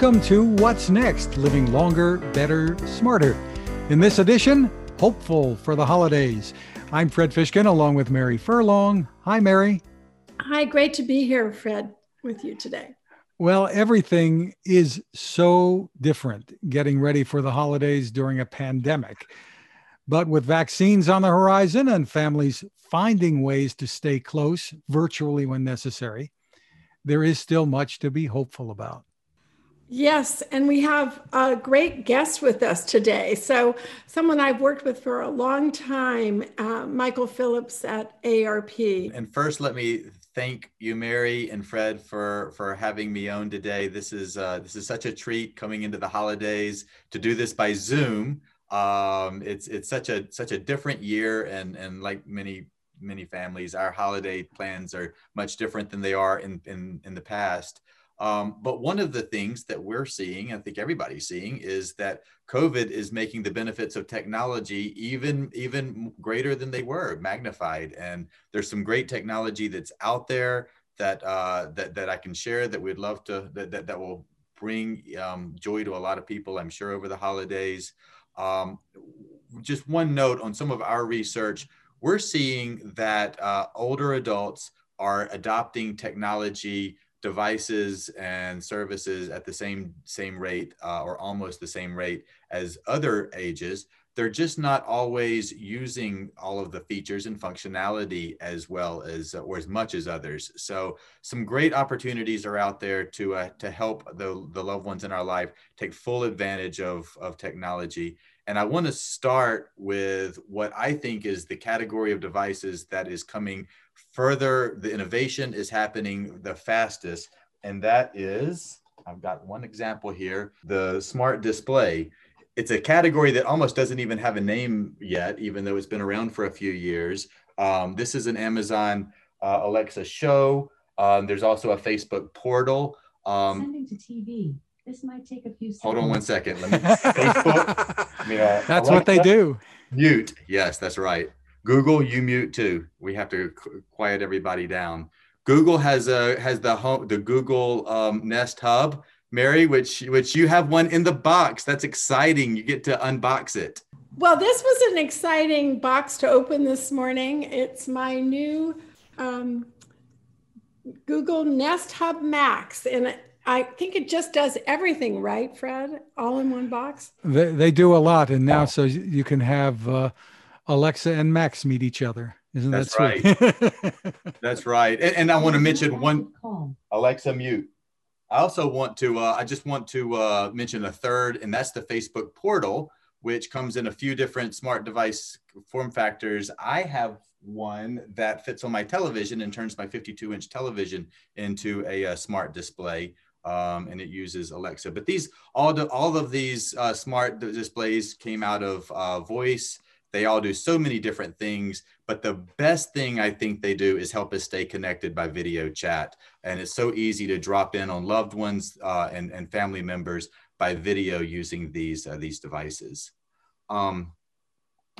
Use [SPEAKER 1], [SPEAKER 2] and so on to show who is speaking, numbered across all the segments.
[SPEAKER 1] Welcome to What's Next Living Longer, Better, Smarter. In this edition, Hopeful for the Holidays. I'm Fred Fishkin along with Mary Furlong. Hi, Mary.
[SPEAKER 2] Hi, great to be here, Fred, with you today.
[SPEAKER 1] Well, everything is so different getting ready for the holidays during a pandemic. But with vaccines on the horizon and families finding ways to stay close virtually when necessary, there is still much to be hopeful about.
[SPEAKER 2] Yes, and we have a great guest with us today. So, someone I've worked with for a long time, uh, Michael Phillips at AARP.
[SPEAKER 3] And first, let me thank you, Mary and Fred, for for having me on today. This is uh, this is such a treat coming into the holidays to do this by Zoom. Um, it's it's such a such a different year, and and like many many families, our holiday plans are much different than they are in in in the past. Um, but one of the things that we're seeing, I think everybody's seeing, is that COVID is making the benefits of technology even even greater than they were, magnified. And there's some great technology that's out there that uh, that that I can share that we'd love to that that, that will bring um, joy to a lot of people. I'm sure over the holidays. Um, just one note on some of our research, we're seeing that uh, older adults are adopting technology devices and services at the same same rate uh, or almost the same rate as other ages they're just not always using all of the features and functionality as well as or as much as others. So some great opportunities are out there to uh, to help the, the loved ones in our life take full advantage of of technology. And i want to start with what i think is the category of devices that is coming further the innovation is happening the fastest. And that is i've got one example here the smart display. It's a category that almost doesn't even have a name yet even though it's been around for a few years. Um, this is an amazon uh, alexa show. Um, there's also a facebook portal.
[SPEAKER 4] Um, sending to tv this might take a few seconds.
[SPEAKER 3] hold on one second. Let me facebook.
[SPEAKER 1] I mean, uh, that's Alexa, what they do.
[SPEAKER 3] mute. Yes that's right Google, you mute too. We have to quiet everybody down. Google has a has the home the Google um, Nest Hub, Mary, which which you have one in the box. That's exciting. You get to unbox it.
[SPEAKER 2] Well, this was an exciting box to open this morning. It's my new um, Google Nest Hub Max, and I think it just does everything, right, Fred? All in one box.
[SPEAKER 1] They, they do a lot, and now so you can have. Uh, Alexa and Max meet each other. Isn't
[SPEAKER 3] That's
[SPEAKER 1] that
[SPEAKER 3] right? That's right. And, and, I want to mention one Alexa mute. I also want to, uh, I just want to uh, mention a third, and that's the Facebook portal, which comes in a few different smart device form factors. I have one that fits on my television and turns my 52 inch television into a, a smart display. Um, and it uses Alexa. But these, all, the, all of these uh, smart displays came out of uh, voice they all do so many different things, but the best thing I think they do is help us stay connected by video chat. And it's so easy to drop in on loved ones uh, and, and family members by video using these, uh, these devices. Um,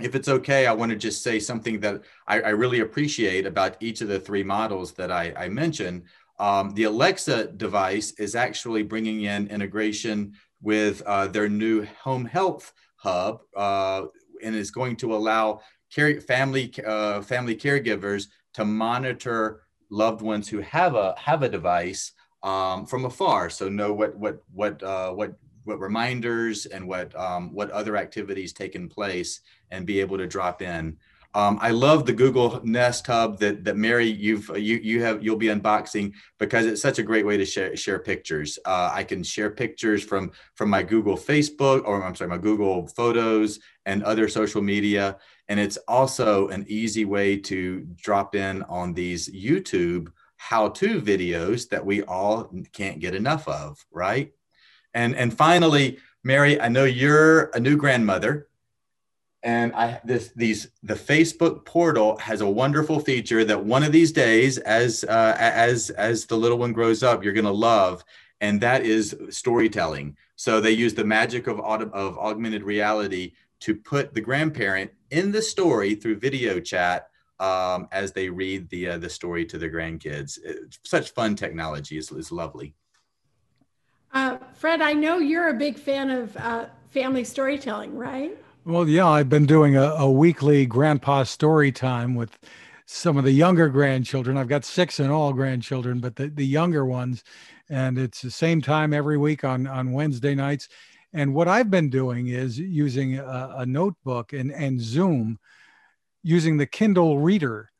[SPEAKER 3] if it's okay, I want to just say something that I, I, really appreciate about each of the three models that I, I mentioned. Um, the Alexa device is actually bringing in integration with uh, their new home health hub, uh, and is going to allow care, family uh, family caregivers to monitor loved ones who have a have a device um, from afar, so know what what what uh, what what reminders and what um, what other activities taken place, and be able to drop in. Um, I love the Google Nest Hub that that Mary you've you you have you'll be unboxing because it's such a great way to share share pictures. Uh, I can share pictures from from my Google Facebook or I'm sorry my Google Photos and other social media, and it's also an easy way to drop in on these YouTube how-to videos that we all can't get enough of, right? And and finally, Mary, I know you're a new grandmother and I this these the Facebook portal has a wonderful feature that one of these days, as uh, as as the little one grows up, you're gonna love, and that is storytelling. So they use the magic of of augmented reality to put the grandparent in the story through video chat um, as they read the uh, the story to their grandkids. It's such fun technology is is lovely.
[SPEAKER 2] Uh, Fred, I know you're a big fan of uh, family storytelling, right?
[SPEAKER 1] Well, yeah, I've been doing a, a, weekly grandpa story time with some of the younger grandchildren. I've got six in all grandchildren, but the, the younger ones. And it's the same time every week on, on Wednesday nights. And what I've been doing is using a, a notebook and, and Zoom, using the Kindle Reader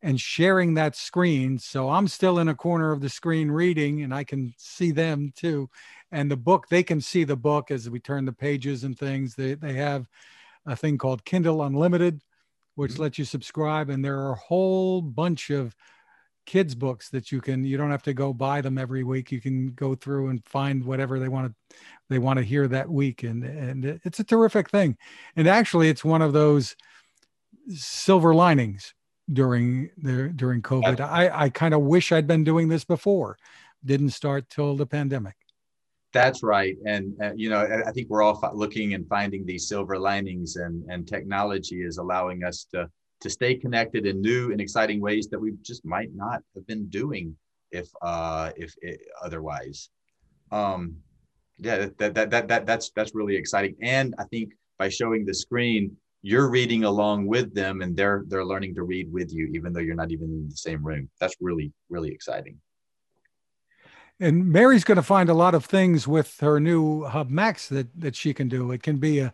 [SPEAKER 1] and sharing that screen. So I'm still in a corner of the screen reading and I can see them too. And the book, they can see the book as we turn the pages and things. They, they have a thing called Kindle Unlimited, which mm-hmm. lets you subscribe. And there are a whole bunch of kids books that you can you don't have to go buy them every week you can go through and find whatever they want to they want to hear that week and and it's a terrific thing and actually it's one of those silver linings during the during covid i i kind of wish i'd been doing this before didn't start till the pandemic
[SPEAKER 3] that's right and uh, you know i think we're all looking and finding these silver linings and and technology is allowing us to to stay connected in new and exciting ways that we just might not have been doing if uh if it, otherwise. Um yeah that, that that that that's that's really exciting and i think by showing the screen you're reading along with them and they're they're learning to read with you even though you're not even in the same room. That's really really exciting
[SPEAKER 1] and mary's going to find a lot of things with her new hub max that that she can do it can be a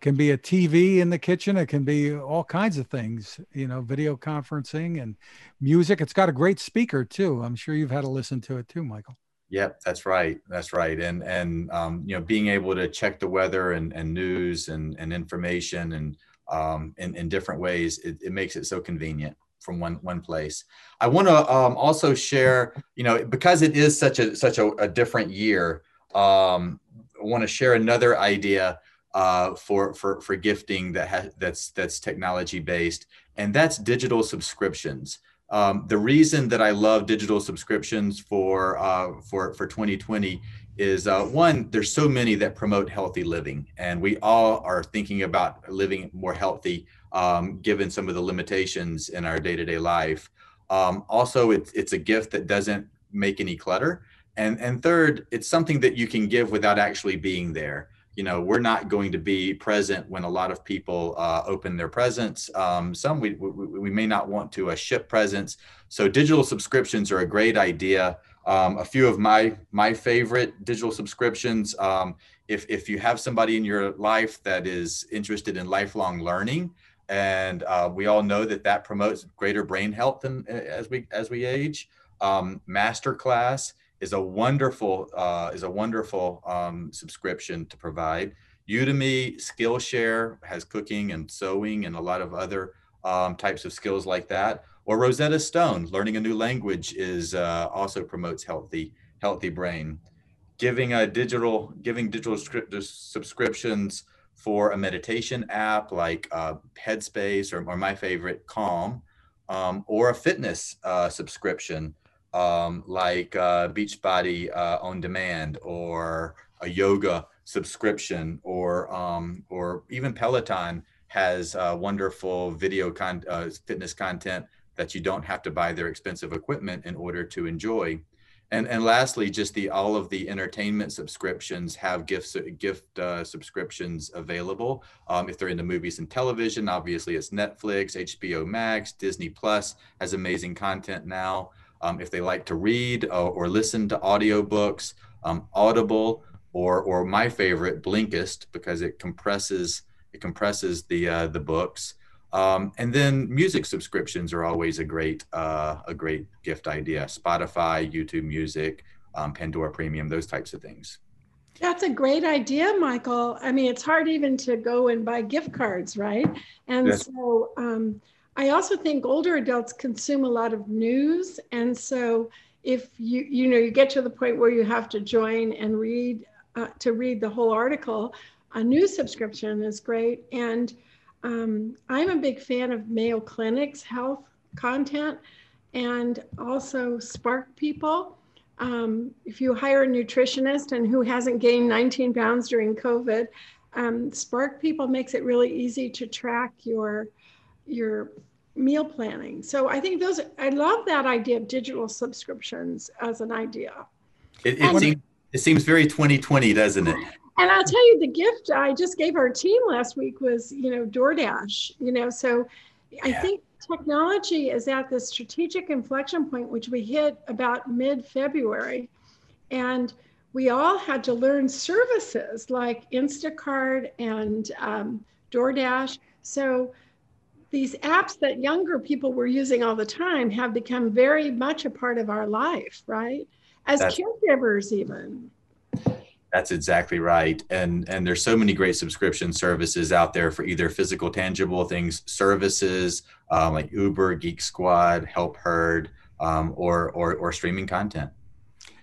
[SPEAKER 1] can be a TV in the kitchen. It can be all kinds of things, you know, video conferencing and music. It's got a great speaker too. I'm sure you've had to listen to it too, Michael.
[SPEAKER 3] Yep, that's right. That's right. And and um, you know, being able to check the weather and, and news and, and information and um, in, in different ways, it, it makes it so convenient from one one place. I want to um, also share, you know, because it is such a such a, a different year. Um, I want to share another idea uh, for for for gifting that has that's that's technology based, and that's digital subscriptions. Um, the reason that I love digital subscriptions for uh, for for 2020 is uh, one. There's so many that promote healthy living, and we all are thinking about living more healthy, um, given some of the limitations in our day-to-day life. Um, also, it's it's a gift that doesn't make any clutter, and and third, it's something that you can give without actually being there. You know we're not going to be present when a lot of people uh, open their presents. Um, some we, we, we, may not want to uh, ship presents. So digital subscriptions are a great idea. Um, a few of my my favorite digital subscriptions um, if, if you have somebody in your life that is interested in lifelong learning and uh, we all know that that promotes greater brain health and as we as we age um, masterclass is a wonderful uh, is a wonderful um, subscription to provide. Udemy Skillshare has cooking and sewing and a lot of other um, types of skills like that. Or Rosetta Stone, learning a new language is uh, also promotes healthy healthy brain. Giving a digital giving digital subscriptions for a meditation app like uh, Headspace or, or, my favorite Calm, um, or a fitness uh, subscription um, like uh, Beachbody uh, on demand or a yoga subscription or um, or even Peloton has uh, wonderful video con- uh, fitness content that you don't have to buy their expensive equipment in order to enjoy. And, and lastly, just the all of the entertainment subscriptions have gifts gift uh, subscriptions available. Um, if they're into movies and television, obviously it's Netflix, HBO Max, Disney Plus has amazing content now. Um, if they like to read uh, or listen to audiobooks, um, Audible, or or my favorite, Blinkist, because it compresses it compresses the uh, the books. Um, and then music subscriptions are always a great uh, a great gift idea. Spotify, YouTube Music, um, Pandora Premium, those types of things.
[SPEAKER 2] That's a great idea, Michael. I mean, it's hard even to go and buy gift cards, right? And yes. so um, I also think older adults consume a lot of news. And so if you, you know, you get to the point where you have to join and read, uh, to read the whole article, a news subscription is great. And um, I'm a big fan of Mayo Clinic's health content and also Spark People. Um, if you hire a nutritionist and who hasn't gained 19 pounds during COVID, um, Spark People makes it really easy to track your your meal planning. So I think those, I love that idea of digital subscriptions as an idea.
[SPEAKER 3] It, it seems, It seems very 2020, doesn't it?
[SPEAKER 2] And I'll tell you, the gift I just gave our team last week was, you know, DoorDash. You know, so I think technology is at the strategic inflection point, which we hit about mid-February, and we all had to learn services like Instacart and um, DoorDash. So these apps that younger people were using all the time have become very much a part of our life, right? As That's, caregivers, even.
[SPEAKER 3] That's exactly right. And and there's so many great subscription services out there for either physical, tangible things, services um, like Uber, Geek Squad, Help Herd, um, or, or or streaming content.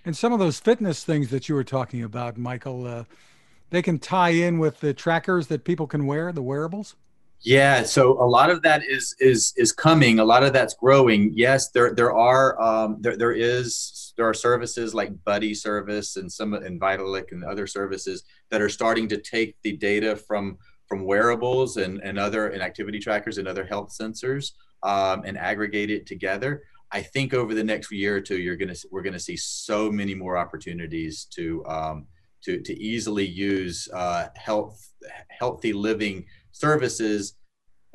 [SPEAKER 1] And some of those fitness things that you were talking about, Michael, uh, they can tie in with the trackers that people can wear, the wearables.
[SPEAKER 3] Yeah, so a lot of that is is is coming. A lot of that's growing. Yes, there there are um, there there is there are services like Buddy Service and some and Vitalik and other services that are starting to take the data from from wearables and and other and activity trackers and other health sensors um, and aggregate it together. I think over the next year or two, you're gonna we're gonna see so many more opportunities to um, to to easily use uh, health healthy living services,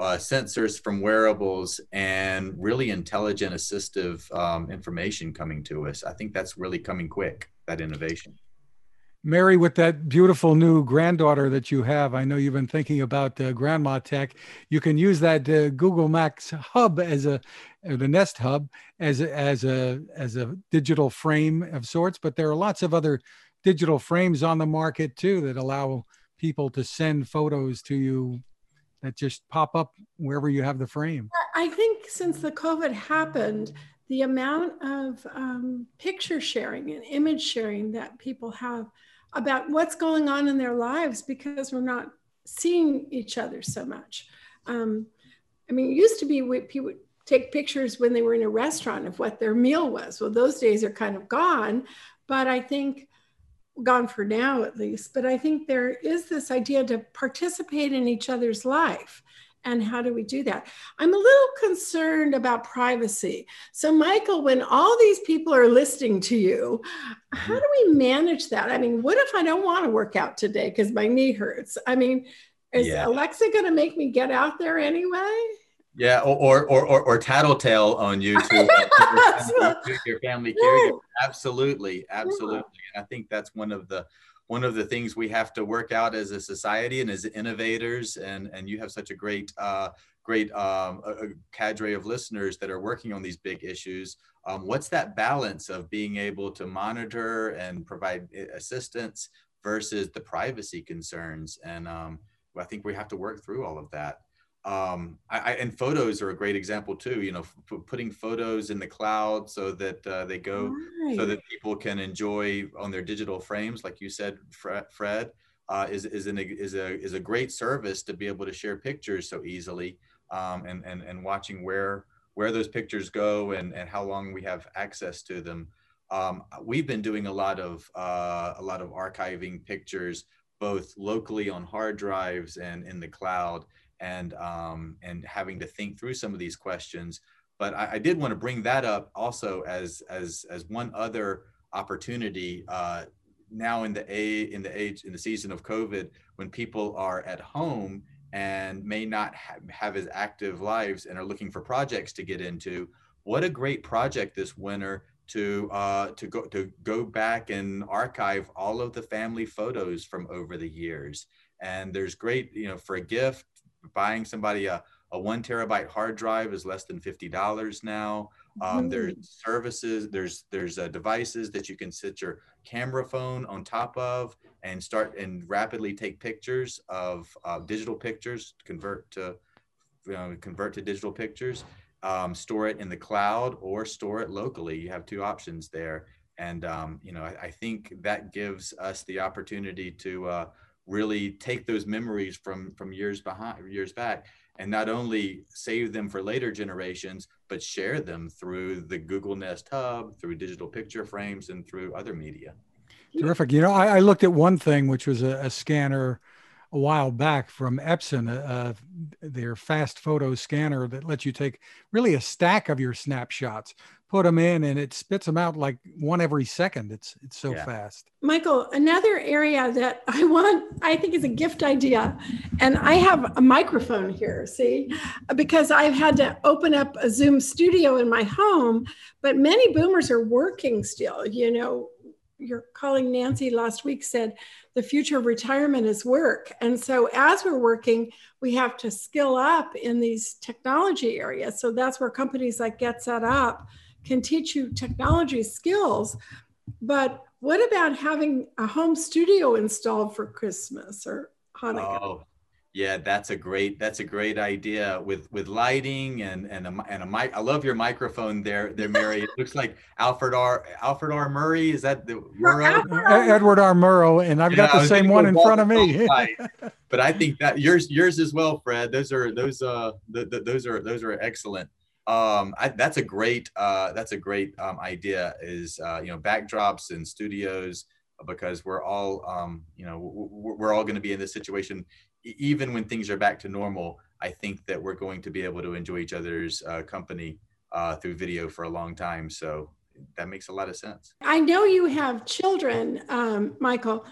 [SPEAKER 3] uh, sensors from wearables, and really intelligent assistive um, information coming to us. I think that's really coming quick. That innovation.
[SPEAKER 1] Mary, with that beautiful new granddaughter that you have, I know you've been thinking about uh, grandma tech. You can use that uh, Google Max hub as a, the Nest hub as a, as a as a digital frame of sorts. But there are lots of other digital frames on the market too that allow people to send photos to you that just pop up wherever you have the frame.
[SPEAKER 2] I think since the COVID happened, the amount of um, picture sharing and image sharing that people have about what's going on in their lives because we're not seeing each other so much. Um, I mean, it used to be people would take pictures when they were in a restaurant of what their meal was. Well, those days are kind of gone, but I think gone for now at least. But I think there is this idea to participate in each other's life and how do we do that? I'm a little concerned about privacy. So, Michael, when all these people are listening to you, how do we manage that? I mean, what if I don't want to work out today because my knee hurts? I mean, is yeah. Alexa going to make me get out there anyway?
[SPEAKER 3] Yeah, or or or, or tattletale on you to, uh, your, family, your family caregiver. Absolutely, absolutely. And I think that's one of the one of the things we have to work out as a society and as innovators. And and you have such a great uh, great um, a, a cadre of listeners that are working on these big issues. Um, what's that balance of being able to monitor and provide assistance versus the privacy concerns? And um, i think we have to work through all of that um, I, I, and photos are a great example too. You know, putting photos in the cloud so that uh, they go, right. so that people can enjoy on their digital frames, like you said, Fred, uh, is is an is a is a great service to be able to share pictures so easily, um, and and and watching where where those pictures go and and how long we have access to them. Um, we've been doing a lot of uh, a lot of archiving pictures both locally on hard drives and in the cloud and um, and having to think through some of these questions. But I, I, did want to bring that up also as as as one other opportunity uh, now in the a in the age in the season of COVID when people are at home and may not ha- have as active lives and are looking for projects to get into. What a great project this winter to uh, to go to go back and archive all of the family photos from over the years. And there's great, you know, for a gift buying somebody a, a one terabyte hard drive is less than $50 now. Um, there's services, there's there's uh, devices that you can sit your camera phone on top of and start and rapidly take pictures of uh, digital pictures, convert to you know, convert to digital pictures, um, store it in the cloud or store it locally. You have two options there, and um, you know I, I, think that gives us the opportunity to uh, really take those memories from from years behind years back and not only save them for later generations but share them through the google nest hub through digital picture frames and through other media.
[SPEAKER 1] Terrific. You know i, I looked at one thing which was a, a scanner a while back from epson uh, their FastFoto scanner that lets you take really a stack of your snapshots put them in and it spits them out like one every second. It's it's so
[SPEAKER 3] Yeah.
[SPEAKER 1] fast.
[SPEAKER 2] Michael, another area that I want, I think is a gift idea, and I have a microphone here, see, because I've had to open up a Zoom studio in my home, but many boomers are working still. You know, your colleague Nancy last week said the future of retirement is work. And so as we're working, we have to skill up in these technology areas. So that's where companies like Get Set Up can teach you technology skills. But what about having a home studio installed for Christmas or Hanukkah?
[SPEAKER 3] Oh, yeah, that's a great that's a great idea with with lighting and and a and a mic. I love your microphone there, there, Mary. It looks like Alfred R. Alfred R. Murray. Is that the Murrow?
[SPEAKER 1] Edward R. Murrow, and I've
[SPEAKER 3] Yeah,
[SPEAKER 1] got the same one in front of me.
[SPEAKER 3] But I think that yours yours as well, Fred. Those are those uh th- th- those are those are excellent. Um, I, that's a great uh that's a great um, idea. Is uh, you know backdrops and studios because we're all um you know we're all going to be in this situation even when things are back to normal. I think that we're going to be able to enjoy each other's uh, company uh, through video for a long time. So that makes a lot of sense.
[SPEAKER 2] I know you have children, um, Michael,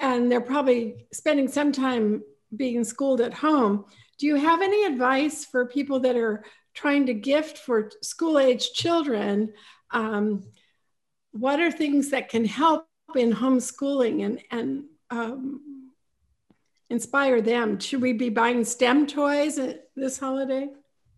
[SPEAKER 2] and they're probably spending some time being schooled at home. Do you have any advice for people that are trying to gift for school age children? Um, what are things that can help in homeschooling and, and um, inspire them? Should we be buying STEM toys this holiday?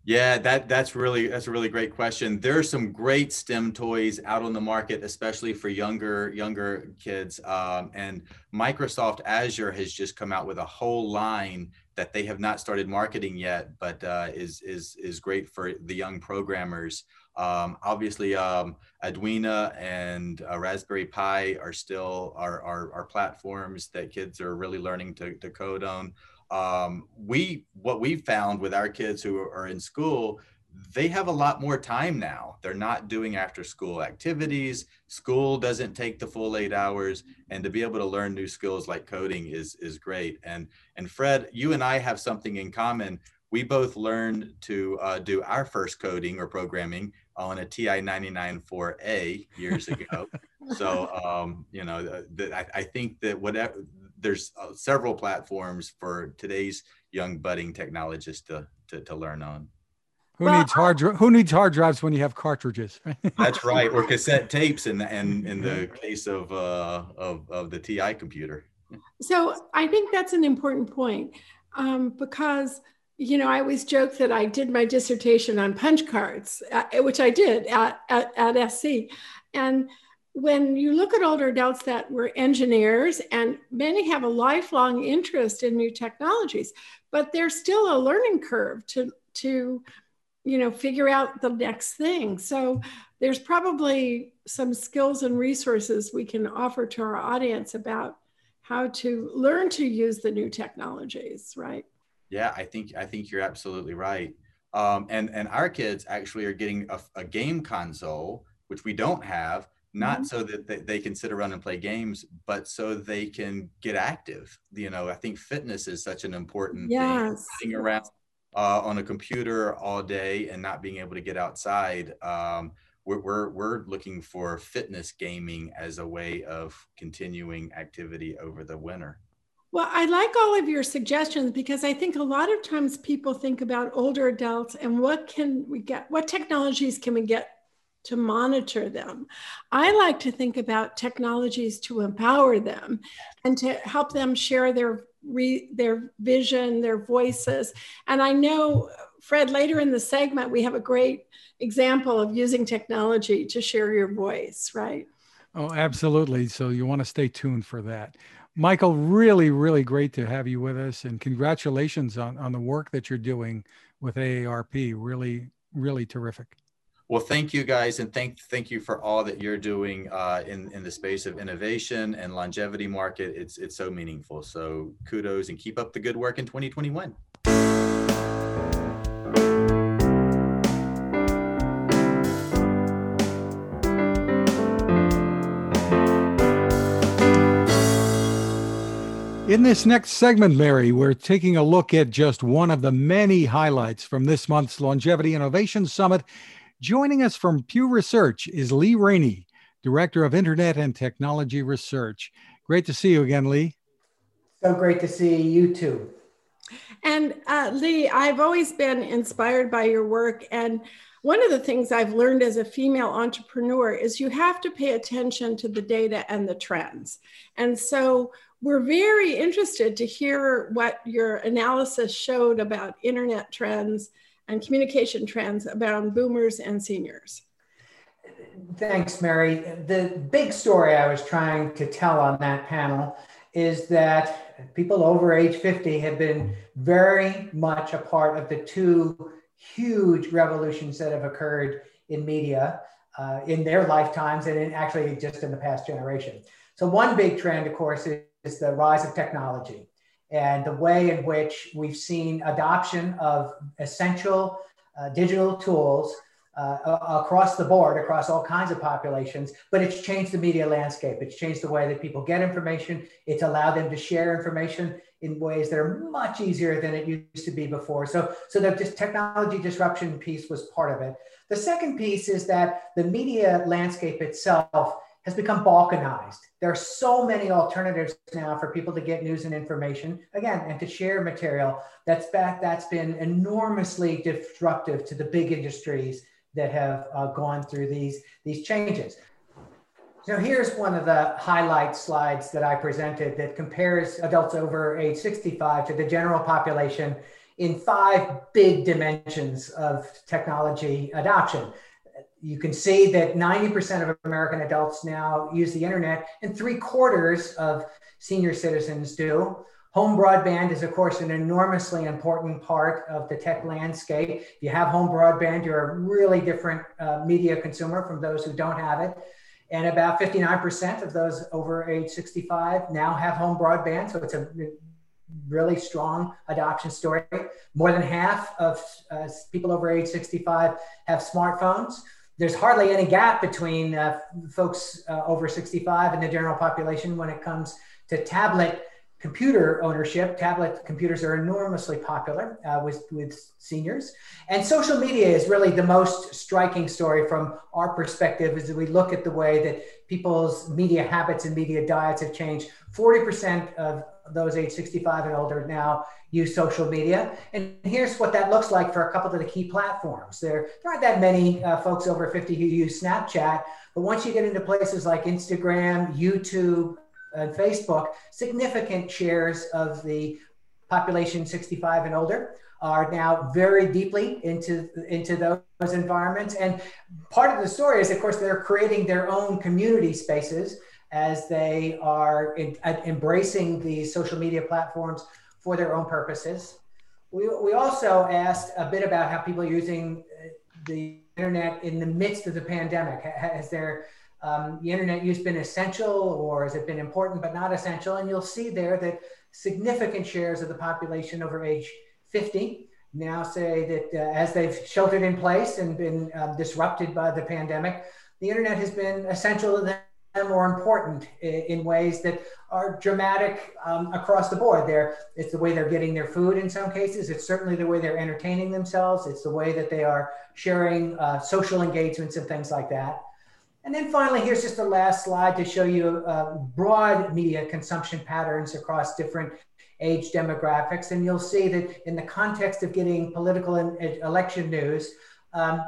[SPEAKER 3] Yeah, that that's really that's a really great question. There are some great STEM toys out on the market, especially for younger younger kids. Um, and Microsoft Azure has just come out with a whole line that they have not started marketing yet, but uh, is is is great for the young programmers. Um, obviously, um, Arduino and uh, Raspberry Pi are still are, are are platforms that kids are really learning to, to code on um, we what we found with our kids who are in school they have a lot more time now. They're not doing after school activities. School doesn't take the full eight hours and to be able to learn new skills like coding is is great. And and fred you and i have something in common. We both learned to uh, do our first coding or programming on a ti 994a years ago. So um, you know the, the, I, I think that whatever there's uh, several platforms for today's young budding technologists to to, to learn on
[SPEAKER 1] Who
[SPEAKER 2] Well,
[SPEAKER 1] needs hard dri- Who needs hard drives when you have cartridges?
[SPEAKER 3] that's right or cassette tapes in the and in the case of uh of, of the ti computer
[SPEAKER 2] So I think that's an important point um, because, you know, I always joke that I did my dissertation on punch cards, uh, which I did at, at, at SC. And when you look at older adults that were engineers, and many have a lifelong interest in new technologies, but there's still a learning curve to, to you know, figure out the next thing. So there's probably some skills and resources we can offer to our audience about how to learn to use the new technologies, right?
[SPEAKER 3] yeah i think i think you're absolutely right um, and and our kids actually are getting a, a game console which we don't have not
[SPEAKER 2] Mhm.
[SPEAKER 3] so that they, they can sit around and play games but so they can get active you know i think fitness is such an important thing sitting around uh, on a computer all day and not being able to get outside um, we're, we're, we're looking for fitness gaming as a way of continuing activity over the winter
[SPEAKER 2] Well, I like all of your suggestions because I think a lot of times people think about older adults and what can we get, what technologies can we get to monitor them. I like to think about technologies to empower them and to help them share their re, their vision, their voices. And I know Fred later in the segment we have a great example of using technology to share your voice, right?
[SPEAKER 1] Oh, absolutely. So you want to stay tuned for that. Michael, really, really great to have you with us. And congratulations on, on the work that you're doing with AARP. Really, really terrific.
[SPEAKER 3] Well, thank you guys, and thank thank you for all that you're doing uh, in in the space of innovation and longevity market. It's it's so meaningful. So kudos and keep up the good work in 2021.
[SPEAKER 1] In this next segment, Mary, we're taking a look at just one of the many highlights from this month's Longevity Innovation Summit Joining us from Pew Research is Lee Rainie, Director of Internet and Technology Research. Great to see you again, Lee.
[SPEAKER 5] So great to see you too.
[SPEAKER 2] And uh, Lee, I've always been inspired by your work. And one of the things I've learned as a female entrepreneur is you have to pay attention to the data and the trends. And so we're very interested to hear what your analysis showed about internet trends and communication trends about boomers and seniors.
[SPEAKER 5] Thanks, Mary. The big story I was trying to tell on that panel is that people over age 50 have been very much a part of the two huge revolutions that have occurred in media uh, in their lifetimes and in actually just in the past generation. So, one big trend, of course, is, is the rise of technology and the way in which we've seen adoption of essential uh, digital tools uh, across the board, across all kinds of populations, but it's changed the media landscape. It's changed the way that people get information. It's allowed them to share information in ways that are much easier than it used to be before. So, so the just technology disruption piece was part of it. The second piece is that the media landscape itself has become balkanized. There are so many alternatives now for people to get news and information, again, and to share material. That's back, that's been enormously disruptive to the big industries that have uh, gone through these, these changes. So here's one of the highlight slides that I presented that compares adults over age 65 to the general population in five big dimensions of technology adoption. You can see that 90% of American adults now use the internet and three quarters of senior citizens do. Home broadband is, of course, an enormously important part of the tech landscape. If you have home broadband, you're a really different uh, media consumer from those who don't have it. And about 59% of those over age 65 now have home broadband. So it's a really strong adoption story. More than half of uh, people over age 65 have smartphones. There's hardly any gap between uh, folks uh, over 65 and the general population when it comes to tablet computer ownership. Tablet computers are enormously popular uh, with, with seniors. And social media is really the most striking story from our perspective as we look at the way that people's media habits and media diets have changed. 40% of those age 65 and older now use social media. And here's what that looks like for a couple of the key platforms. There, there aren't that many uh, folks over 50 who use Snapchat, but once you get into places like Instagram, YouTube, and Facebook, significant shares of the population 65 and older are now very deeply into, into those environments. And part of the story is, of course, they're creating their own community spaces as they are in, embracing the social media platforms for their own purposes. We, we also asked a bit about how people are using uh, the internet in the midst of the pandemic. Has there um, the internet use been essential or has it been important but not essential? And you'll see there that significant shares of the population over age 50 now say that uh, as they've sheltered in place and been uh, disrupted by the pandemic, the internet has been essential to them or important in ways that are dramatic um, across the board. It's the way they're getting their food in some cases. It's certainly the way they're entertaining themselves. It's the way that they are sharing uh, social engagements and things like that. And then finally, here's just the last slide to show you uh, broad media consumption patterns across different age demographics. And you'll see that in the context of getting political and election news, um,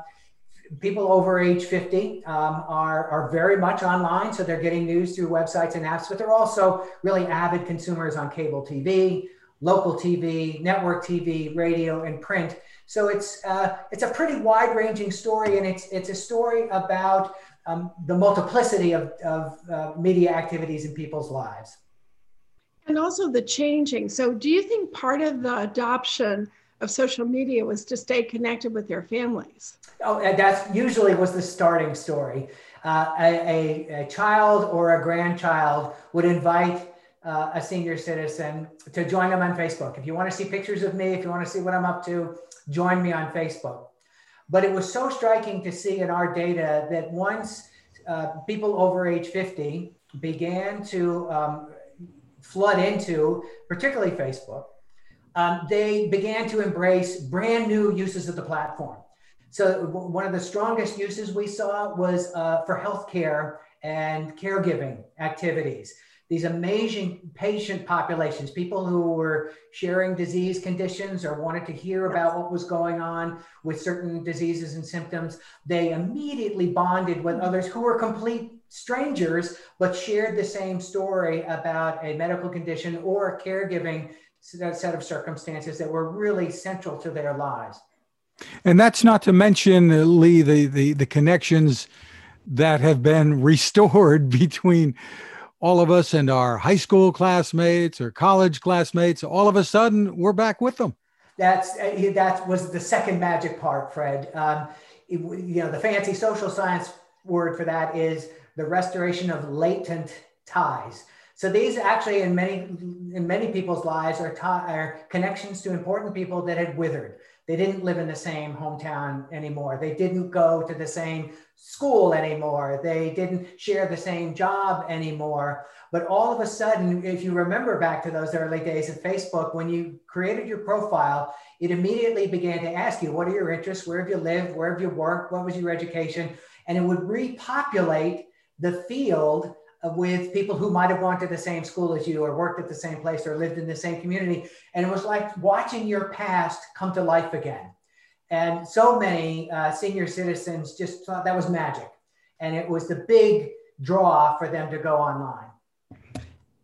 [SPEAKER 5] people over age 50 um, are, are very much online. So they're getting news through websites and apps, but they're also really avid consumers on cable TV, local TV, network TV, radio, and print. So it's, uh, it's a pretty wide ranging story. And it's, it's a story about um, the multiplicity of, of uh, media activities in people's lives.
[SPEAKER 2] And also the changing. So, do you think part of the adoption of social media was to stay connected with their families?
[SPEAKER 5] Oh, that's usually was the starting story. Uh, a, a, a, child or a grandchild would invite uh, a senior citizen to join them on Facebook. If you want to see pictures of me, if you want to see what I'm up to, join me on Facebook. But it was so striking to see in our data that once uh, people over age 50 began to um, flood into, particularly Facebook, um, they began to embrace brand new uses of the platform. So one of the strongest uses we saw was uh, for healthcare and caregiving activities. These amazing patient populations, people who were sharing disease conditions or wanted to hear about what was going on with certain diseases and symptoms, they immediately bonded with others who were complete strangers, but shared the same story about a medical condition or caregiving set of circumstances that were really central to their lives.
[SPEAKER 1] And that's not to mention, uh, Lee, the, the, the connections that have been restored between all of us and our high school classmates or college classmates. All of a sudden, we're back with them.
[SPEAKER 5] That's uh, that was the second magic part, Fred. Um, it, you know, the fancy social science word for that is the restoration of latent ties. So these actually, in many in many people's lives, are, are connections to important people that had withered. They didn't live in the same hometown anymore. They didn't go to the same school anymore. They didn't share the same job anymore. But all of a sudden, if you remember back to those early days of Facebook, when you created your profile, it immediately began to ask you, what are your interests? Where have you lived? Where have you worked? What was your education? And it would repopulate the field with people who might have to the same school as you or worked at the same place or lived in the same community. And it was like watching your past come to life again. And so many uh, senior citizens just thought that was magic. And it was the big draw for them to go online.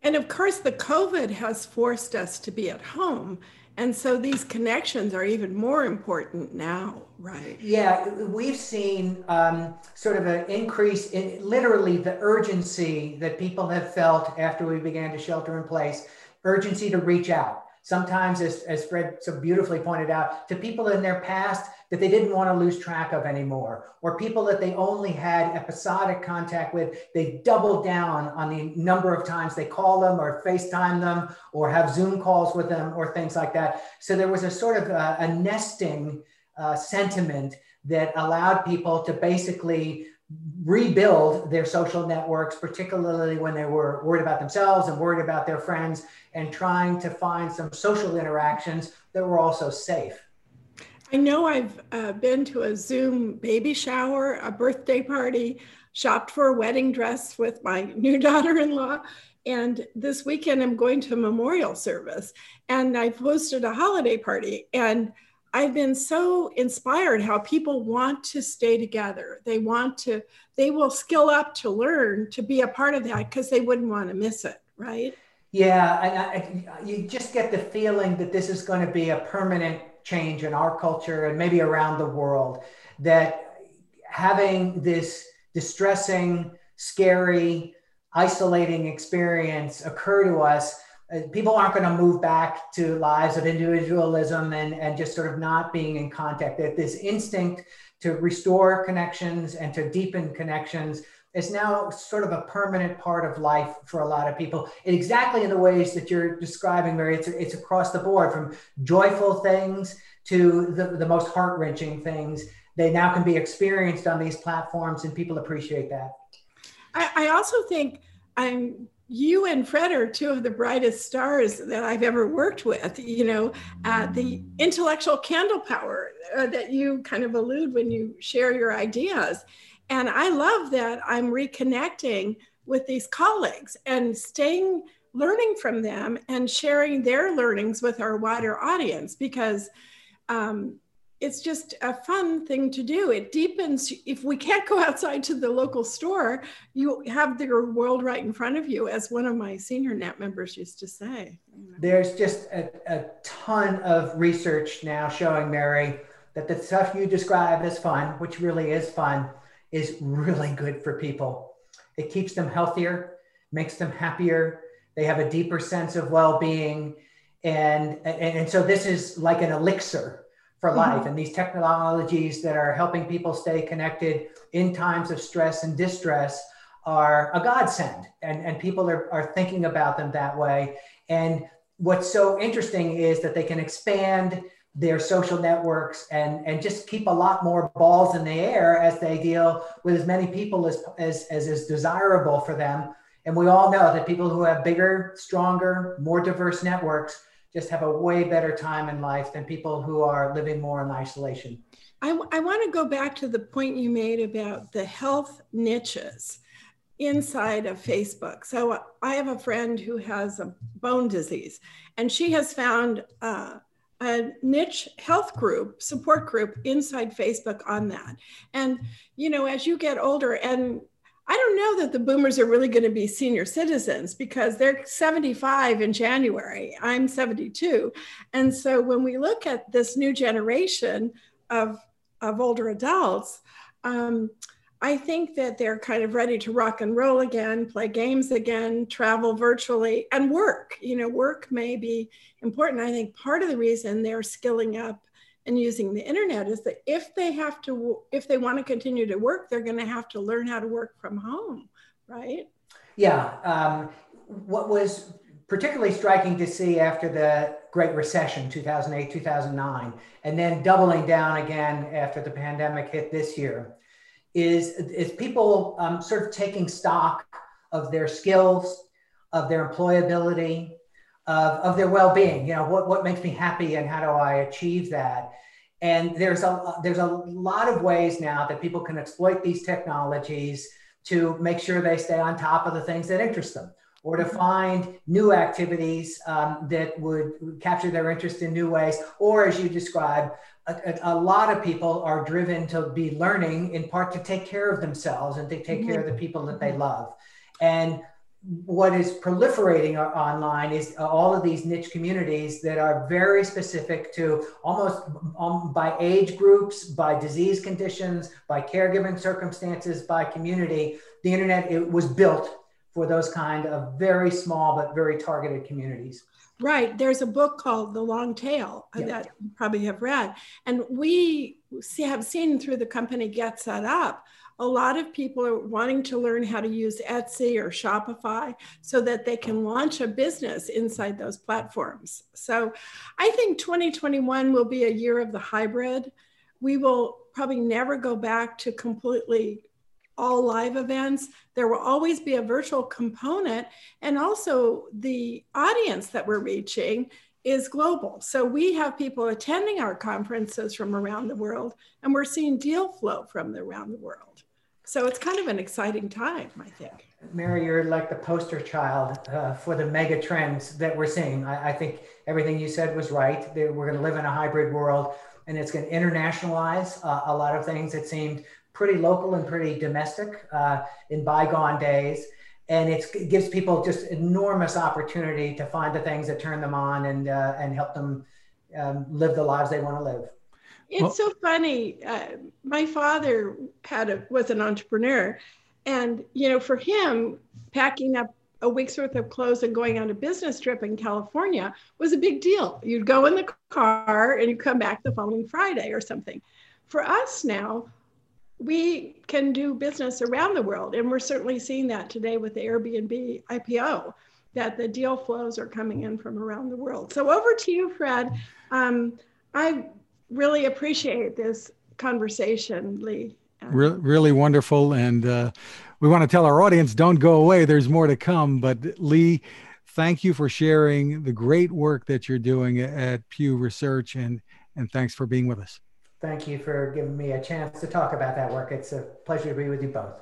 [SPEAKER 2] And of course, the COVID has forced us to be at home. And so these connections are even more important now, right?
[SPEAKER 5] Yeah, we've seen um, sort of an increase in literally the urgency that people have felt after we began to shelter in place, urgency to reach out sometimes, as, as Fred so beautifully pointed out, to people in their past that they didn't want to lose track of anymore, or people that they only had episodic contact with. They doubled down on the number of times they call them, or FaceTime them, or have Zoom calls with them, or things like that. So there was a sort of a, a nesting uh, sentiment that allowed people to basically rebuild their social networks, particularly when they were worried about themselves and worried about their friends, and trying to find some social interactions that were also safe.
[SPEAKER 2] I know I've uh, been to a Zoom baby shower, a birthday party, shopped for a wedding dress with my new daughter in law. And this weekend, I'm going to a memorial service and I've hosted a holiday party. And I've been so inspired how people want to stay together. They want to, they will skill up to learn to be a part of that because they wouldn't want to miss it, right?
[SPEAKER 5] Yeah, and I, you just get the feeling that this is going to be a permanent change in our culture and maybe around the world. That having this distressing, scary, isolating experience occur to us uh, people aren't going to move back to lives of individualism and, and just sort of not being in contact. That this instinct to restore connections and to deepen connections is now sort of a permanent part of life for a lot of people. exactly in the ways that you're describing, Mary. It's, it's across the board from joyful things to the, the most heart wrenching things. They now can be experienced on these platforms, and people appreciate that.
[SPEAKER 2] I, I also think I'm you and Fred are two of the brightest stars that I've ever worked with. You know, uh, the intellectual candle power uh, that you kind of allude when you share your ideas. And I love that I'm reconnecting with these colleagues and staying, learning from them and sharing their learnings with our wider audience because um, it's just a fun thing to do. It deepens. If we can't go outside to the local store, you have your world right in front of you, as one of my senior net members used to say.
[SPEAKER 5] There's just a, a ton of research now showing, Mary, that the stuff you describe as fun, which really is fun, is really good for people. It keeps them healthier, makes them happier. They have a deeper sense of well being. And, and, and so this is like an elixir for mm-hmm. life. And these technologies that are helping people stay connected in times of stress and distress are a godsend. And, and people are, are thinking about them that way. And what's so interesting is that they can expand their social networks and, and just keep a lot more balls in the air as they deal with as many people as, as, as is desirable for them. And we all know that people who have bigger, stronger, more diverse networks just have a way better time in life than people who are living more in isolation.
[SPEAKER 2] I, I want to go back to the point you made about the health niches inside of Facebook. So I have a friend who has a bone disease, and she has found uh, a niche health group, support group inside Facebook on that. And, you know, as you get older, and I don't know that the boomers are really going to be senior citizens because they're 75 in January. I'm 72. And so when we look at this new generation of, of older adults, um, I think that they're kind of ready to rock and roll again, play games again, travel virtually, and work. You know, work may be important. I think part of the reason they're skilling up and using the internet is that if they have to, if they want to continue to work, they're going to have to learn how to work from home, right?
[SPEAKER 5] Yeah. Um, what was particularly striking to see after the Great Recession, 2008, 2009, and then doubling down again after the pandemic hit this year is, is people um, sort of taking stock of their skills, of their employability, of, of their well-being. You know, what, what makes me happy and how do I achieve that? And there's a there's a lot of ways now that people can exploit these technologies to make sure they stay on top of the things that interest them or to find new activities um, that would capture their interest in new ways, or as you describe, a, a, lot of people are driven to be learning in part to take care of themselves and to take care of the people that they love. And what is proliferating online is all of these niche communities that are very specific to almost um, by age groups, by disease conditions, by caregiving circumstances, by community. The internet it was built for those kind of very small but very targeted communities.
[SPEAKER 2] Right. There's a book called The Long Tail uh, yeah. that you probably have read. And we see, have seen through the company GetSetUp, a lot of people are wanting to learn how to use Etsy or Shopify so that they can launch a business inside those platforms. So I think 2021 will be a year of the hybrid. We will probably never go back to completely all live events. There will always be a virtual component. And also, the audience that we're reaching is global. So we have people attending our conferences from around the world, and we're seeing deal flow from around the world. So it's kind of an exciting time, I think.
[SPEAKER 5] Mary, you're like the poster child uh, for the mega trends that we're seeing. I, I think everything you said was right. We're going to live in a hybrid world and it's going to internationalize uh, a lot of things that seemed pretty local and pretty domestic uh, in bygone days. And it gives people just enormous opportunity to find the things that turn them on and, uh, and help them um, live the lives they want to live.
[SPEAKER 2] It's well, so funny. Uh, my father had a, was an entrepreneur, and you know, for him, packing up a week's worth of clothes and going on a business trip in California was a big deal. You'd go in the car and you come back the following Friday or something. For us now, we can do business around the world. And we're certainly seeing that today with the Airbnb IPO, that the deal flows are coming in from around the world. So over to you, Fred. Um, I really appreciate this conversation, Lee.
[SPEAKER 1] Re- really wonderful. And uh, we want to tell our audience don't go away, there's more to come. But Lee, thank you for sharing the great work that you're doing at Pew Research, and, and thanks for being with us.
[SPEAKER 5] Thank you for giving me a chance to talk about that work. It's a pleasure to be with you both.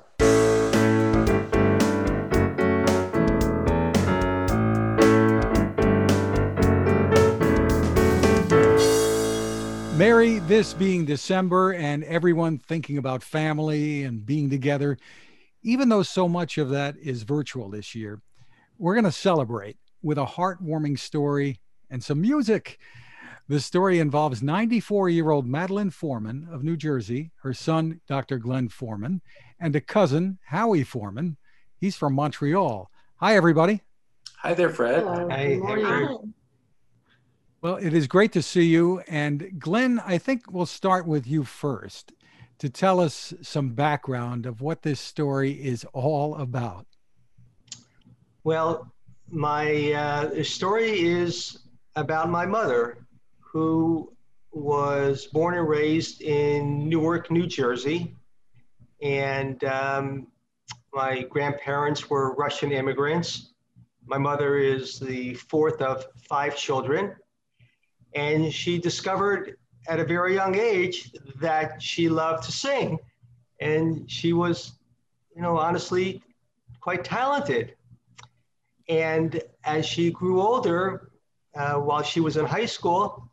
[SPEAKER 1] Mary, this being December and everyone thinking about family and being together, even though so much of that is virtual this year, we're going to celebrate with a heartwarming story and some music. The story involves 94 year old Madeline Forman of New Jersey, her son, Dr. Glenn Forman, and a cousin, Howie Forman. He's from Montreal. Hi, everybody.
[SPEAKER 6] Hi there, Fred.
[SPEAKER 2] Hello. Hey, hey,
[SPEAKER 1] Well, it is great to see you. And Glenn, I think we'll start with you first to tell us some background of what this story is all about.
[SPEAKER 6] Well, my uh, story is about my mother, who was born and raised in Newark, New Jersey. And um, my grandparents were Russian immigrants. My mother is the fourth of five children. And she discovered at a very young age that she loved to sing. And she was, you know, honestly quite talented. And as she grew older, uh, while she was in high school,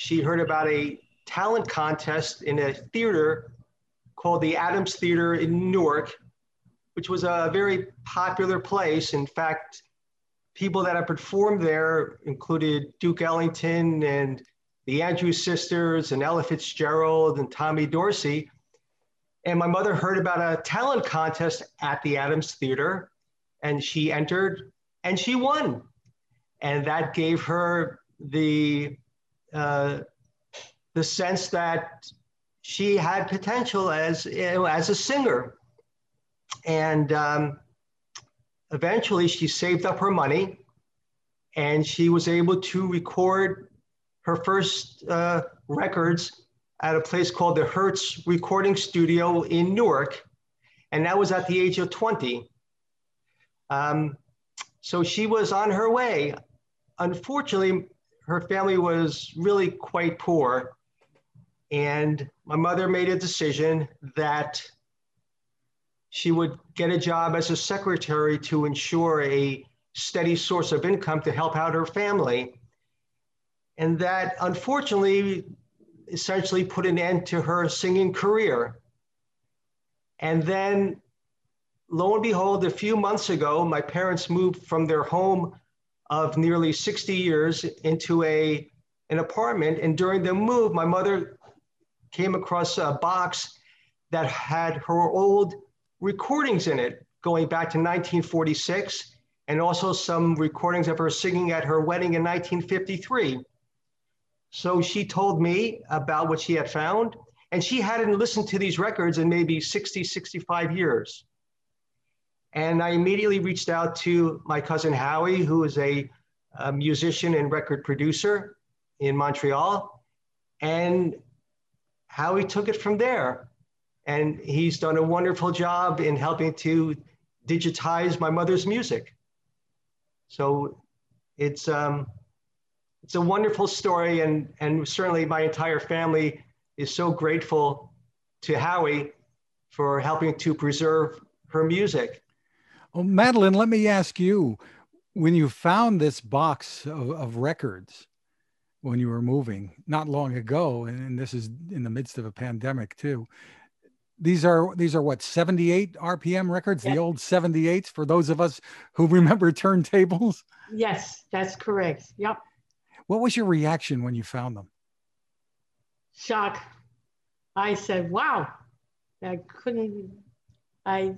[SPEAKER 6] she heard about a talent contest in a theater called the Adams Theater in Newark, which was a very popular place. In fact, people that have performed there included Duke Ellington and the Andrews Sisters and Ella Fitzgerald and Tommy Dorsey. And my mother heard about a talent contest at the Adams Theater, and she entered and she won. And that gave her the, uh, the sense that she had potential as, you know, as a singer. And um, eventually she saved up her money and she was able to record her first uh, records at a place called the Hertz Recording Studio in Newark. And that was at the age of 20. Um, so she was on her way. Unfortunately, her family was really quite poor. And my mother made a decision that she would get a job as a secretary to ensure a steady source of income to help out her family. And that unfortunately essentially put an end to her singing career. And then, lo and behold, a few months ago, my parents moved from their home of nearly 60 years into a, an apartment. And during the move, my mother came across a box that had her old recordings in it going back to 1946 and also some recordings of her singing at her wedding in 1953. So she told me about what she had found, and she hadn't listened to these records in maybe 60, 65 years. And I immediately reached out to my cousin Howie, who is a, a musician and record producer in Montreal. And Howie took it from there. And he's done a wonderful job in helping to digitize my mother's music. So it's, um, it's a wonderful story, and, and certainly my entire family is so grateful to Howie for helping to preserve her music.
[SPEAKER 1] Well, Madeline, let me ask you when you found this box of, of records when you were moving not long ago, and, and this is in the midst of a pandemic too. These are these are what 78 RPM records, the old 78s for those of us who remember turntables.
[SPEAKER 2] Yes, that's correct. Yep.
[SPEAKER 1] What was your reaction when you found them?
[SPEAKER 2] Shock. I said, wow. I couldn't, I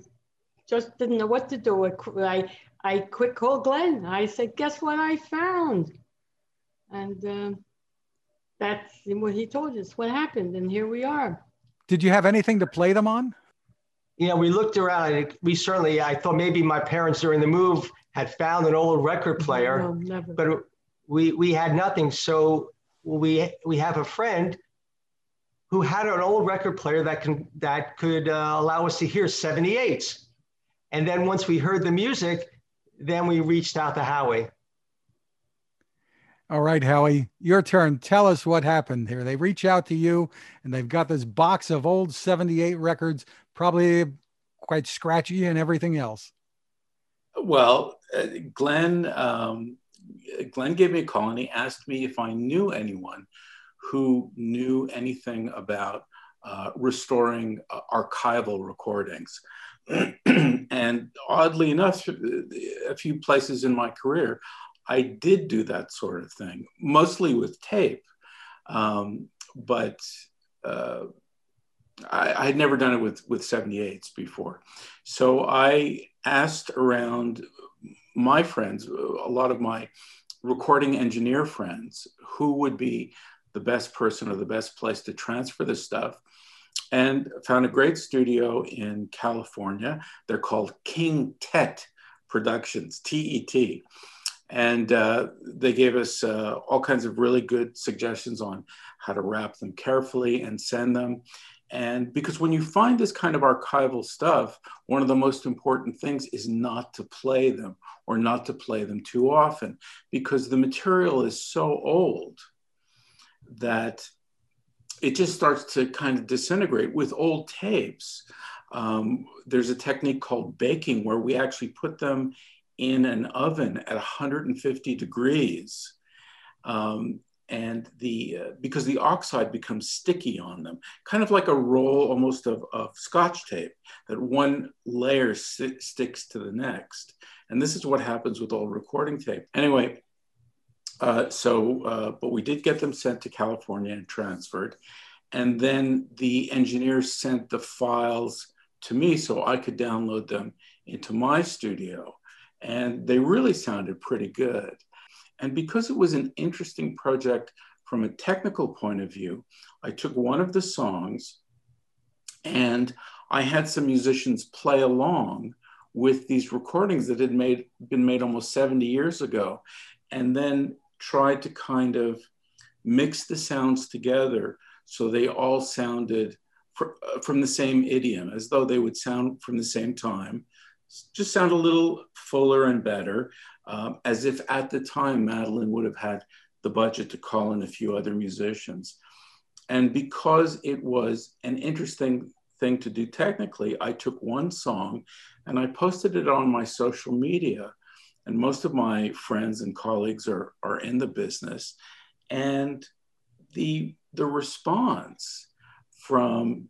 [SPEAKER 2] just didn't know what to do. I, I quick called Glenn. I said, guess what I found? And uh, that's what he told us, what happened. And here we are.
[SPEAKER 1] Did you have anything to play them on?
[SPEAKER 6] You know, we looked around. We certainly, I thought maybe my parents during the move had found an old record player. No, never. But we we had nothing. So we we have a friend who had an old record player that can that could uh, allow us to hear 78s. And then once we heard the music, then we reached out to Howie.
[SPEAKER 1] All right, Howie, your turn. Tell us what happened here. They reach out to you and they've got this box of old 78 records, probably quite scratchy and everything else.
[SPEAKER 7] Well, uh, Glenn um, Glenn gave me a call and he asked me if I knew anyone who knew anything about uh, restoring uh, archival recordings. And oddly enough, a few places in my career, I did do that sort of thing, mostly with tape. Um, but uh, I, had never done it with, with 78s before. So I asked around my friends, a lot of my recording engineer friends, who would be the best person or the best place to transfer this stuff. And found a great studio in California. They're called King Tet Productions, T E T. And uh, they gave us uh, all kinds of really good suggestions on how to wrap them carefully and send them. And because when you find this kind of archival stuff, one of the most important things is not to play them or not to play them too often because the material is so old that it just starts to kind of disintegrate with old tapes. Um, there's a technique called baking where we actually put them in an oven at 150 degrees. Um, and the uh, because the oxide becomes sticky on them, kind of like a roll almost of, of scotch tape that one layer sticks to the next. And this is what happens with old recording tape. Anyway, uh, so uh, but we did get them sent to California and transferred, and then the engineers sent the files to me so I could download them into my studio, and they really sounded pretty good. And because it was an interesting project from a technical point of view, I took one of the songs and I had some musicians play along with these recordings that had made been made almost 70 years ago. And then tried to kind of mix the sounds together so they all sounded fr- uh, from the same idiom as though they would sound from the same time just sound a little fuller and better um, as if at the time Madeline would have had the budget to call in a few other musicians. And because it was an interesting thing to do technically, I took one song and I posted it on my social media. And most of my friends and colleagues are, are in the business. And the, the response from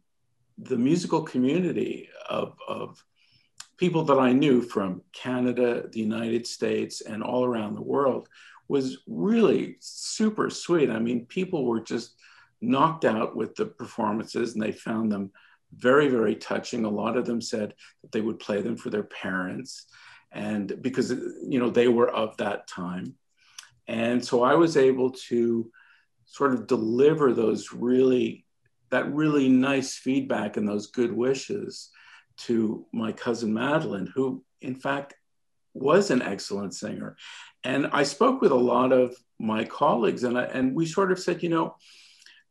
[SPEAKER 7] the musical community of, of people that I knew from Canada, the United States, and all around the world was really super sweet. I mean, people were just knocked out with the performances and they found them very, very touching. A lot of them said that they would play them for their parents and because, you know, they were of that time. And so I was able to sort of deliver those really, that really nice feedback and those good wishes to my cousin Madeline, who in fact was an excellent singer. And I spoke with a lot of my colleagues, and, I, and we sort of said, you know,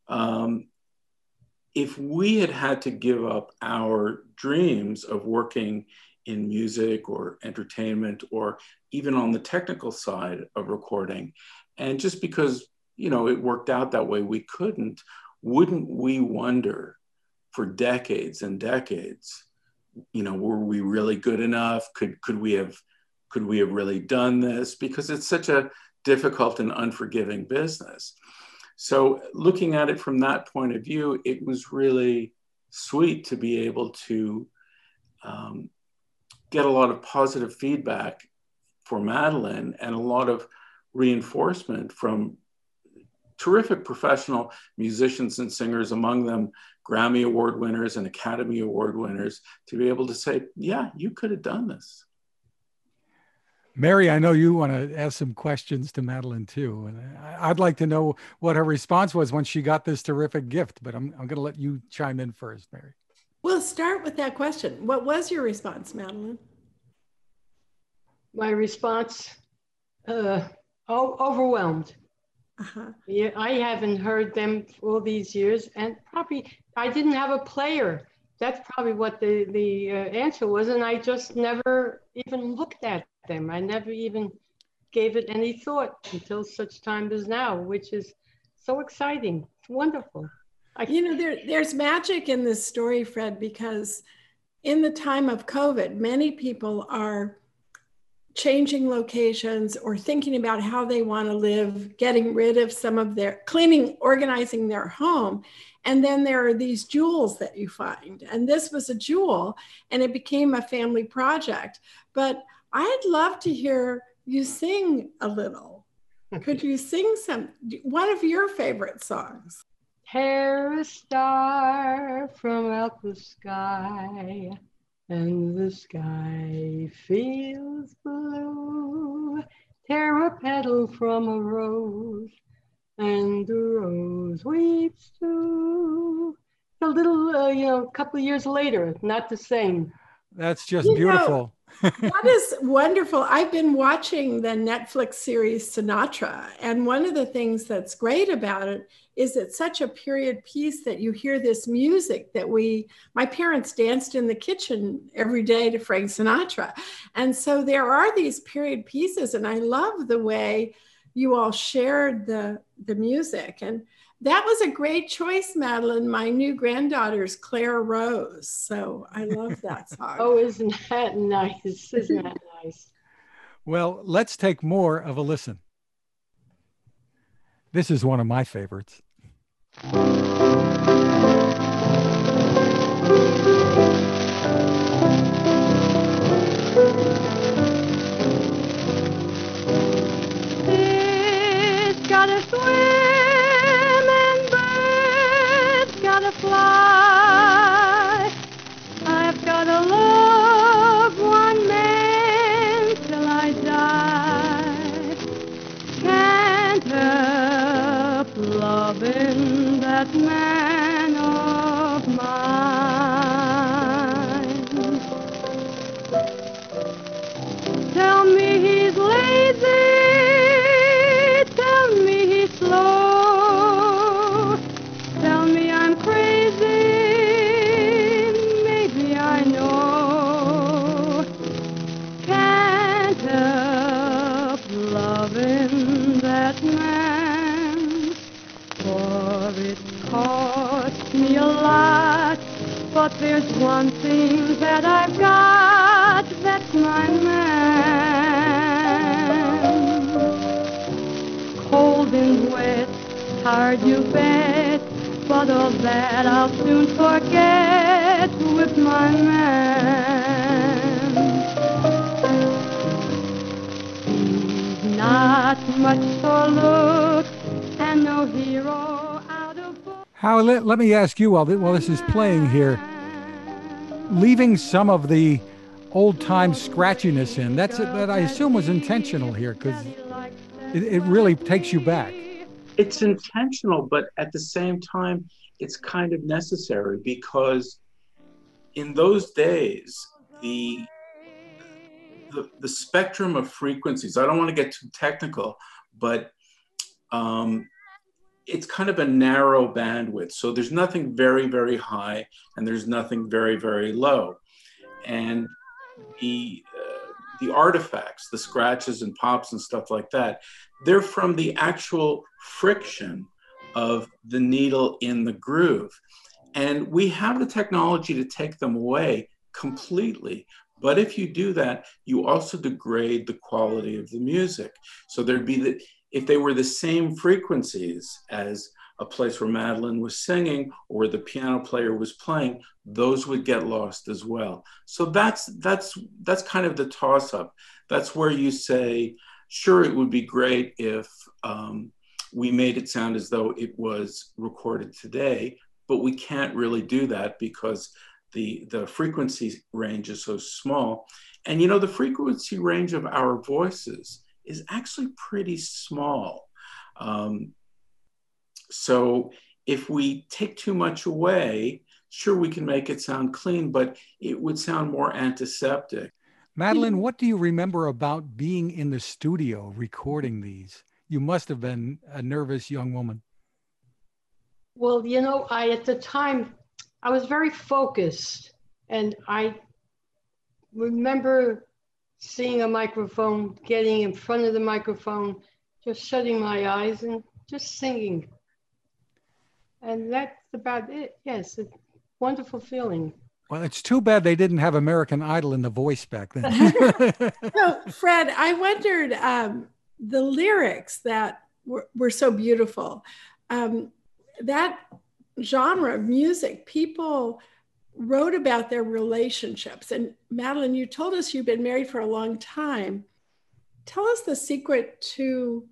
[SPEAKER 7] um, if we had had to give up our dreams of working in music or entertainment or even on the technical side of recording, and just because you know it worked out that way, we couldn't. Wouldn't we wonder for decades and decades you know were we really good enough? Could could we have could we have really done this? Because it's such a difficult and unforgiving business. So looking at it from that point of view it was really sweet to be able to um, get a lot of positive feedback for madeline and a lot of reinforcement from terrific professional musicians and singers among them Grammy Award winners and Academy Award winners to be able to say, yeah, you could have done this.
[SPEAKER 1] Mary, I know you want to ask some questions to Madeline too. And I'd like to know what her response was when she got this terrific gift, but I'm, I'm going to let you chime in first, Mary.
[SPEAKER 2] We'll start with that question. What was your response, Madeline?
[SPEAKER 8] My response, uh, overwhelmed. Uh-huh. Yeah, I haven't heard them all these years, and probably I didn't have a player. That's probably what the the uh, answer was, and I just never even looked at them. I never even gave it any thought until such time as now, which is so exciting. It's wonderful.
[SPEAKER 2] I, you know, there, there's magic in this story, Fred, because in the time of COVID, many people are changing locations or thinking about how they want to live, getting rid of some of their cleaning, organizing their home. And then there are these jewels that you find. And this was a jewel and it became a family project. But I'd love to hear you sing a little. Could you sing some, one of your favorite songs?
[SPEAKER 8] Tear a star from out the sky and the sky feels blue. Tear a petal from a rose, and the rose weeps too. A little, uh, you know, a couple of years later, not the same.
[SPEAKER 1] That's just you beautiful.
[SPEAKER 2] That is wonderful. I've been watching the Netflix series Sinatra, and one of the things that's great about it is it's such a period piece that you hear this music that we, my parents danced in the kitchen every day to Frank Sinatra. And so there are these period pieces, and I love the way you all shared the the music and that was a great choice, Madeline. My new granddaughter's Claire Rose. So I love that song.
[SPEAKER 8] oh, isn't that nice? Isn't that nice?
[SPEAKER 1] Well, let's take more of a listen. This is one of my favorites.
[SPEAKER 9] There's one thing that I've got. That's my man cold and wet, hard you bet, but all that I'll soon forget with my man. Not much for looks and no hero out of books.
[SPEAKER 1] How let, let me ask you while, while this is playing here, leaving some of the old time scratchiness in, that's it, that I assume was intentional here because it, it really takes you back.
[SPEAKER 7] it's intentional, but at the same time, it's kind of necessary because in those days, the the, the spectrum of frequencies, I don't want to get too technical, but um, it's kind of a narrow bandwidth. So there's nothing very, very high and there's nothing very, very low. And the, uh, the artifacts, the scratches and pops and stuff like that, they're from the actual friction of the needle in the groove. And we have the technology to take them away completely. But if you do that, you also degrade the quality of the music. So there'd be the, if they were the same frequencies as a place where Madeline was singing or where the piano player was playing, those would get lost as well. So that's that's that's kind of the toss up. That's where you say, sure, it would be great if um, we made it sound as though it was recorded today, but we can't really do that because the the frequency range is so small. And you know, the frequency range of our voices is actually pretty small. Um, so if we take too much away, sure, we can make it sound clean, but it would sound more antiseptic.
[SPEAKER 1] Madeline, what do you remember about being in the studio recording these? You must have been a nervous young woman.
[SPEAKER 8] Well, you know, I at the time I was very focused, and I remember seeing a microphone, getting in front of the microphone, just shutting my eyes and just singing. And that's about it. Yes, a wonderful feeling.
[SPEAKER 1] Well, it's too bad they didn't have American Idol in the voice back then.
[SPEAKER 2] so, Fred, I wondered um, the lyrics that were, were so beautiful. Um, that genre of music, people wrote about their relationships. And Madeline, you told us you've been married for a long time. Tell us the secret to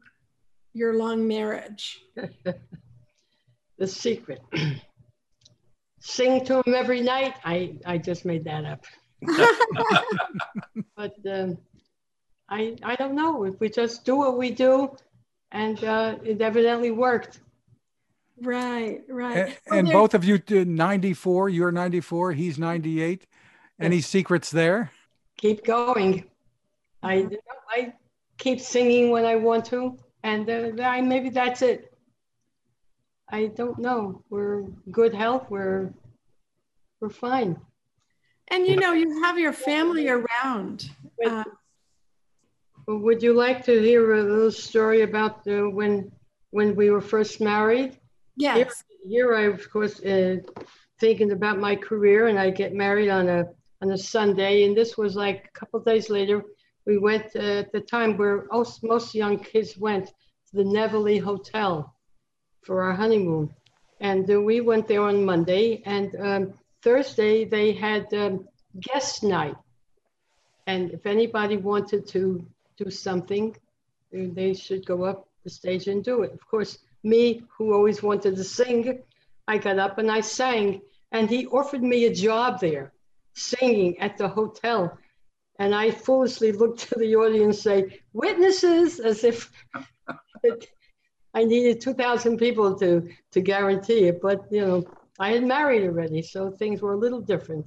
[SPEAKER 2] your long marriage.
[SPEAKER 8] the secret. Sing to him every night. I, I just made that up. but um, I, I don't know. If we just do what we do, and uh, it evidently worked.
[SPEAKER 2] Right, right.
[SPEAKER 1] And, and well, both of you, 94, you're 94, he's 98. Any secrets there?
[SPEAKER 8] Keep going. I, I keep singing when I want to, and uh, I, maybe that's it. I don't know. We're good health. We're we're fine.
[SPEAKER 2] And you know, you have your family around.
[SPEAKER 8] Uh, would you like to hear a little story about uh, when when we were first married?
[SPEAKER 2] Yes.
[SPEAKER 8] Here, here I, of course, uh, thinking about my career, and I get married on a on a Sunday, and this was like a couple days later. We went uh, at the time where most, most young kids went to the Nevele Hotel for our honeymoon, and uh, we went there on Monday, and um, Thursday they had um, guest night, and if anybody wanted to do something, they should go up the stage and do it. Of course, me, who always wanted to sing, I got up and I sang, and he offered me a job there, singing at the hotel. And I foolishly looked to the audience and say, witnesses, as if I needed 2,000 people to, to guarantee it. But, you know, I had married already, so things were a little different.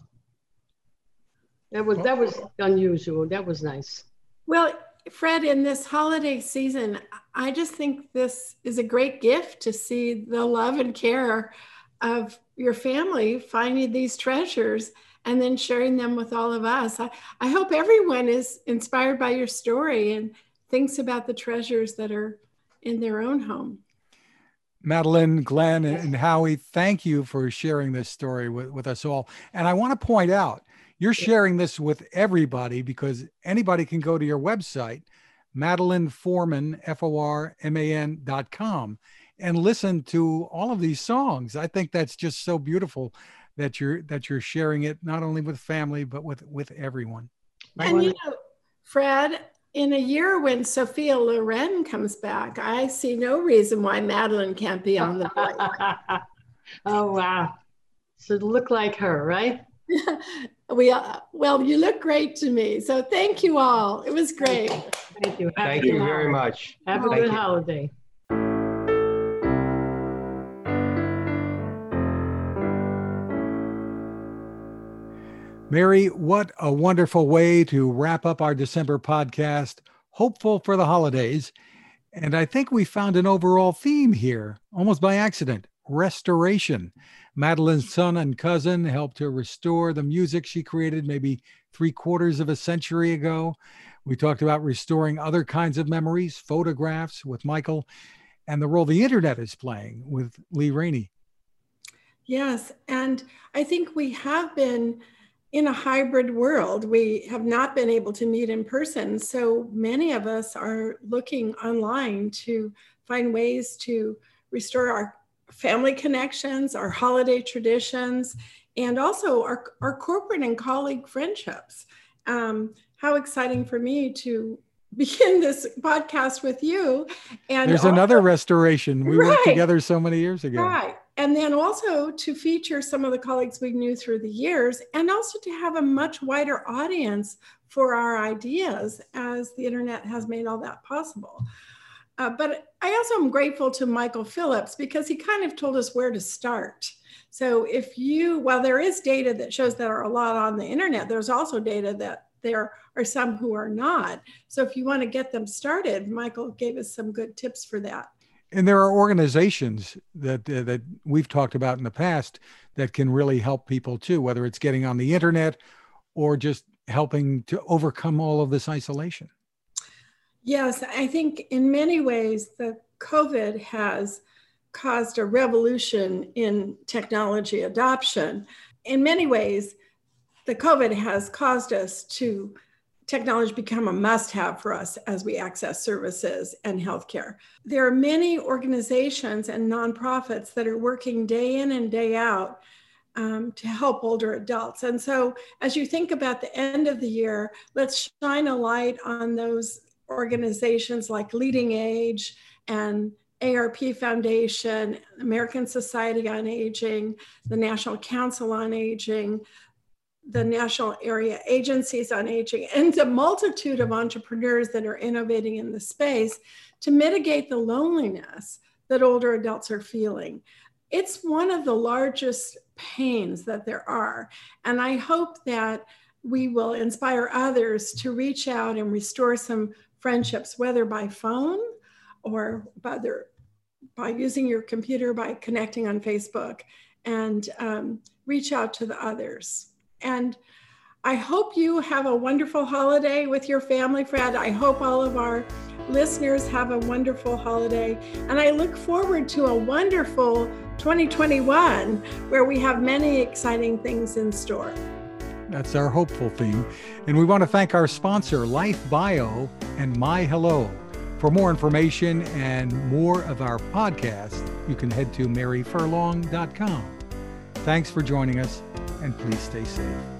[SPEAKER 8] That was, that was unusual. That was nice.
[SPEAKER 2] Well, Fred, in this holiday season, I just think this is a great gift to see the love and care of your family finding these treasures and then sharing them with all of us. I, I hope everyone is inspired by your story and thinks about the treasures that are in their own home.
[SPEAKER 1] Madeline, Glenn, and Howie, thank you for sharing this story with, with us all. And I want to point out, you're sharing this with everybody because anybody can go to your website, Madeline Forman, F O R M A N dot com, and listen to all of these songs. I think that's just so beautiful that you're that you're sharing it not only with family but with with everyone.
[SPEAKER 2] And you know, Fred, in a year when Sophia Loren comes back, I see no reason why Madeline can't be on the
[SPEAKER 8] board. oh wow. So look like her, right?
[SPEAKER 2] we uh, well, you look great to me. So thank you all. It was great.
[SPEAKER 8] Thank you.
[SPEAKER 6] Have thank you very much.
[SPEAKER 8] Have a
[SPEAKER 6] thank
[SPEAKER 8] good
[SPEAKER 6] you.
[SPEAKER 8] holiday.
[SPEAKER 1] Mary, what a wonderful way to wrap up our December podcast. Hopeful for the holidays. And I think we found an overall theme here, almost by accident restoration. Madeline's son and cousin helped her restore the music she created maybe three quarters of a century ago. We talked about restoring other kinds of memories, photographs with Michael, and the role the internet is playing with Lee Rainie.
[SPEAKER 2] Yes. And I think we have been in a hybrid world. We have not been able to meet in person. So many of us are looking online to find ways to restore our family connections, our holiday traditions, and also our, our corporate and colleague friendships. Um, how exciting for me to begin this podcast with you.
[SPEAKER 1] And there's also, another restoration. We right, worked together so many years ago.
[SPEAKER 2] Right and then also to feature some of the colleagues we knew through the years and also to have a much wider audience for our ideas as the internet has made all that possible uh, but i also am grateful to michael phillips because he kind of told us where to start. So if you while there is data that shows that are a lot on the internet there's also data that there are some who are not. So if you want to get them started michael gave us some good tips for that.
[SPEAKER 1] And there are organizations that uh, that we've talked about in the past that can really help people too whether it's getting on the internet or just helping to overcome all of this isolation
[SPEAKER 2] yes i think in many ways the covid has caused a revolution in technology adoption in many ways the covid has caused us to technology become a must have for us as we access services and healthcare. There are many organizations and nonprofits that are working day in and day out um, to help older adults. And so, as you think about the end of the year, let's shine a light on those organizations like LeadingAge and AARP Foundation, American Society on Aging, the National Council on Aging, the national area agencies on aging and a multitude of entrepreneurs that are innovating in the space to mitigate the loneliness that older adults are feeling. It's one of the largest pains that there are. And I hope that we will inspire others to reach out and restore some friendships, whether by phone or by, their, by using your computer, by connecting on Facebook, and um, reach out to the others. And I hope you have a wonderful holiday with your family, Fred. I hope all of our listeners have a wonderful holiday. And I look forward to a wonderful 2021 where we have many exciting things in store.
[SPEAKER 1] That's our hopeful theme. And we want to thank our sponsor, Life Bio and My Hello. For more information and more of our podcast, you can head to maryfurlong.com. Thanks for joining us, and please stay safe.